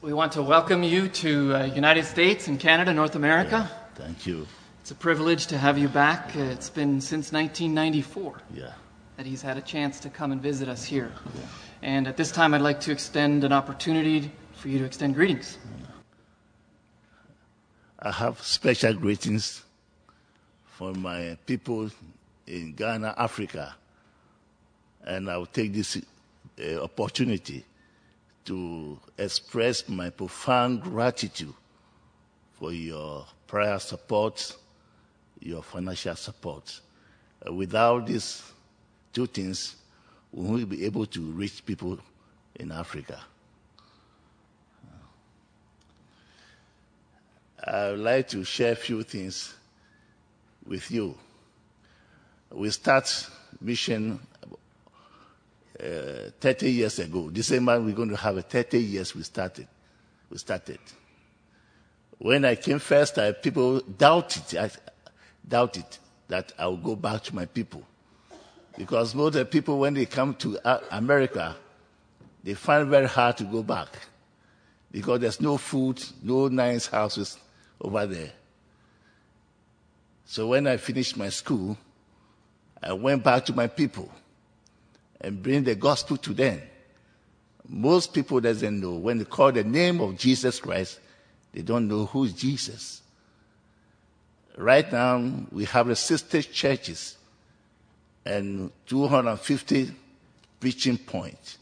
We want to welcome you to uh, United States and Canada, North America. Thank you. It's a privilege to have you back. Uh, It's been since 1994 Yeah. that he's had a chance to come and visit us here. And at this time, I'd like to extend an opportunity for you to extend greetings. I have special greetings for my people in Ghana, Africa. And I'll take this uh, opportunity to express my profound gratitude for your prayer support, your financial support. Uh, without these two things, we won't be able to reach people in Africa. I would like to share a few things with you. We start mission uh, 30 years ago. December, we're going to have a 30 years we started. We started. When I came first, I, people doubted, I doubted that I would go back to my people. Because most of the people, when they come to uh, America, they find it very hard to go back. Because there's no food, no nice houses over there. So when I finished my school, I went back to my people and bring the gospel to them. Most people doesn't know when they call the name of Jesus Christ, they don't know who is Jesus. Right now, we have the sister churches and 250 preaching points.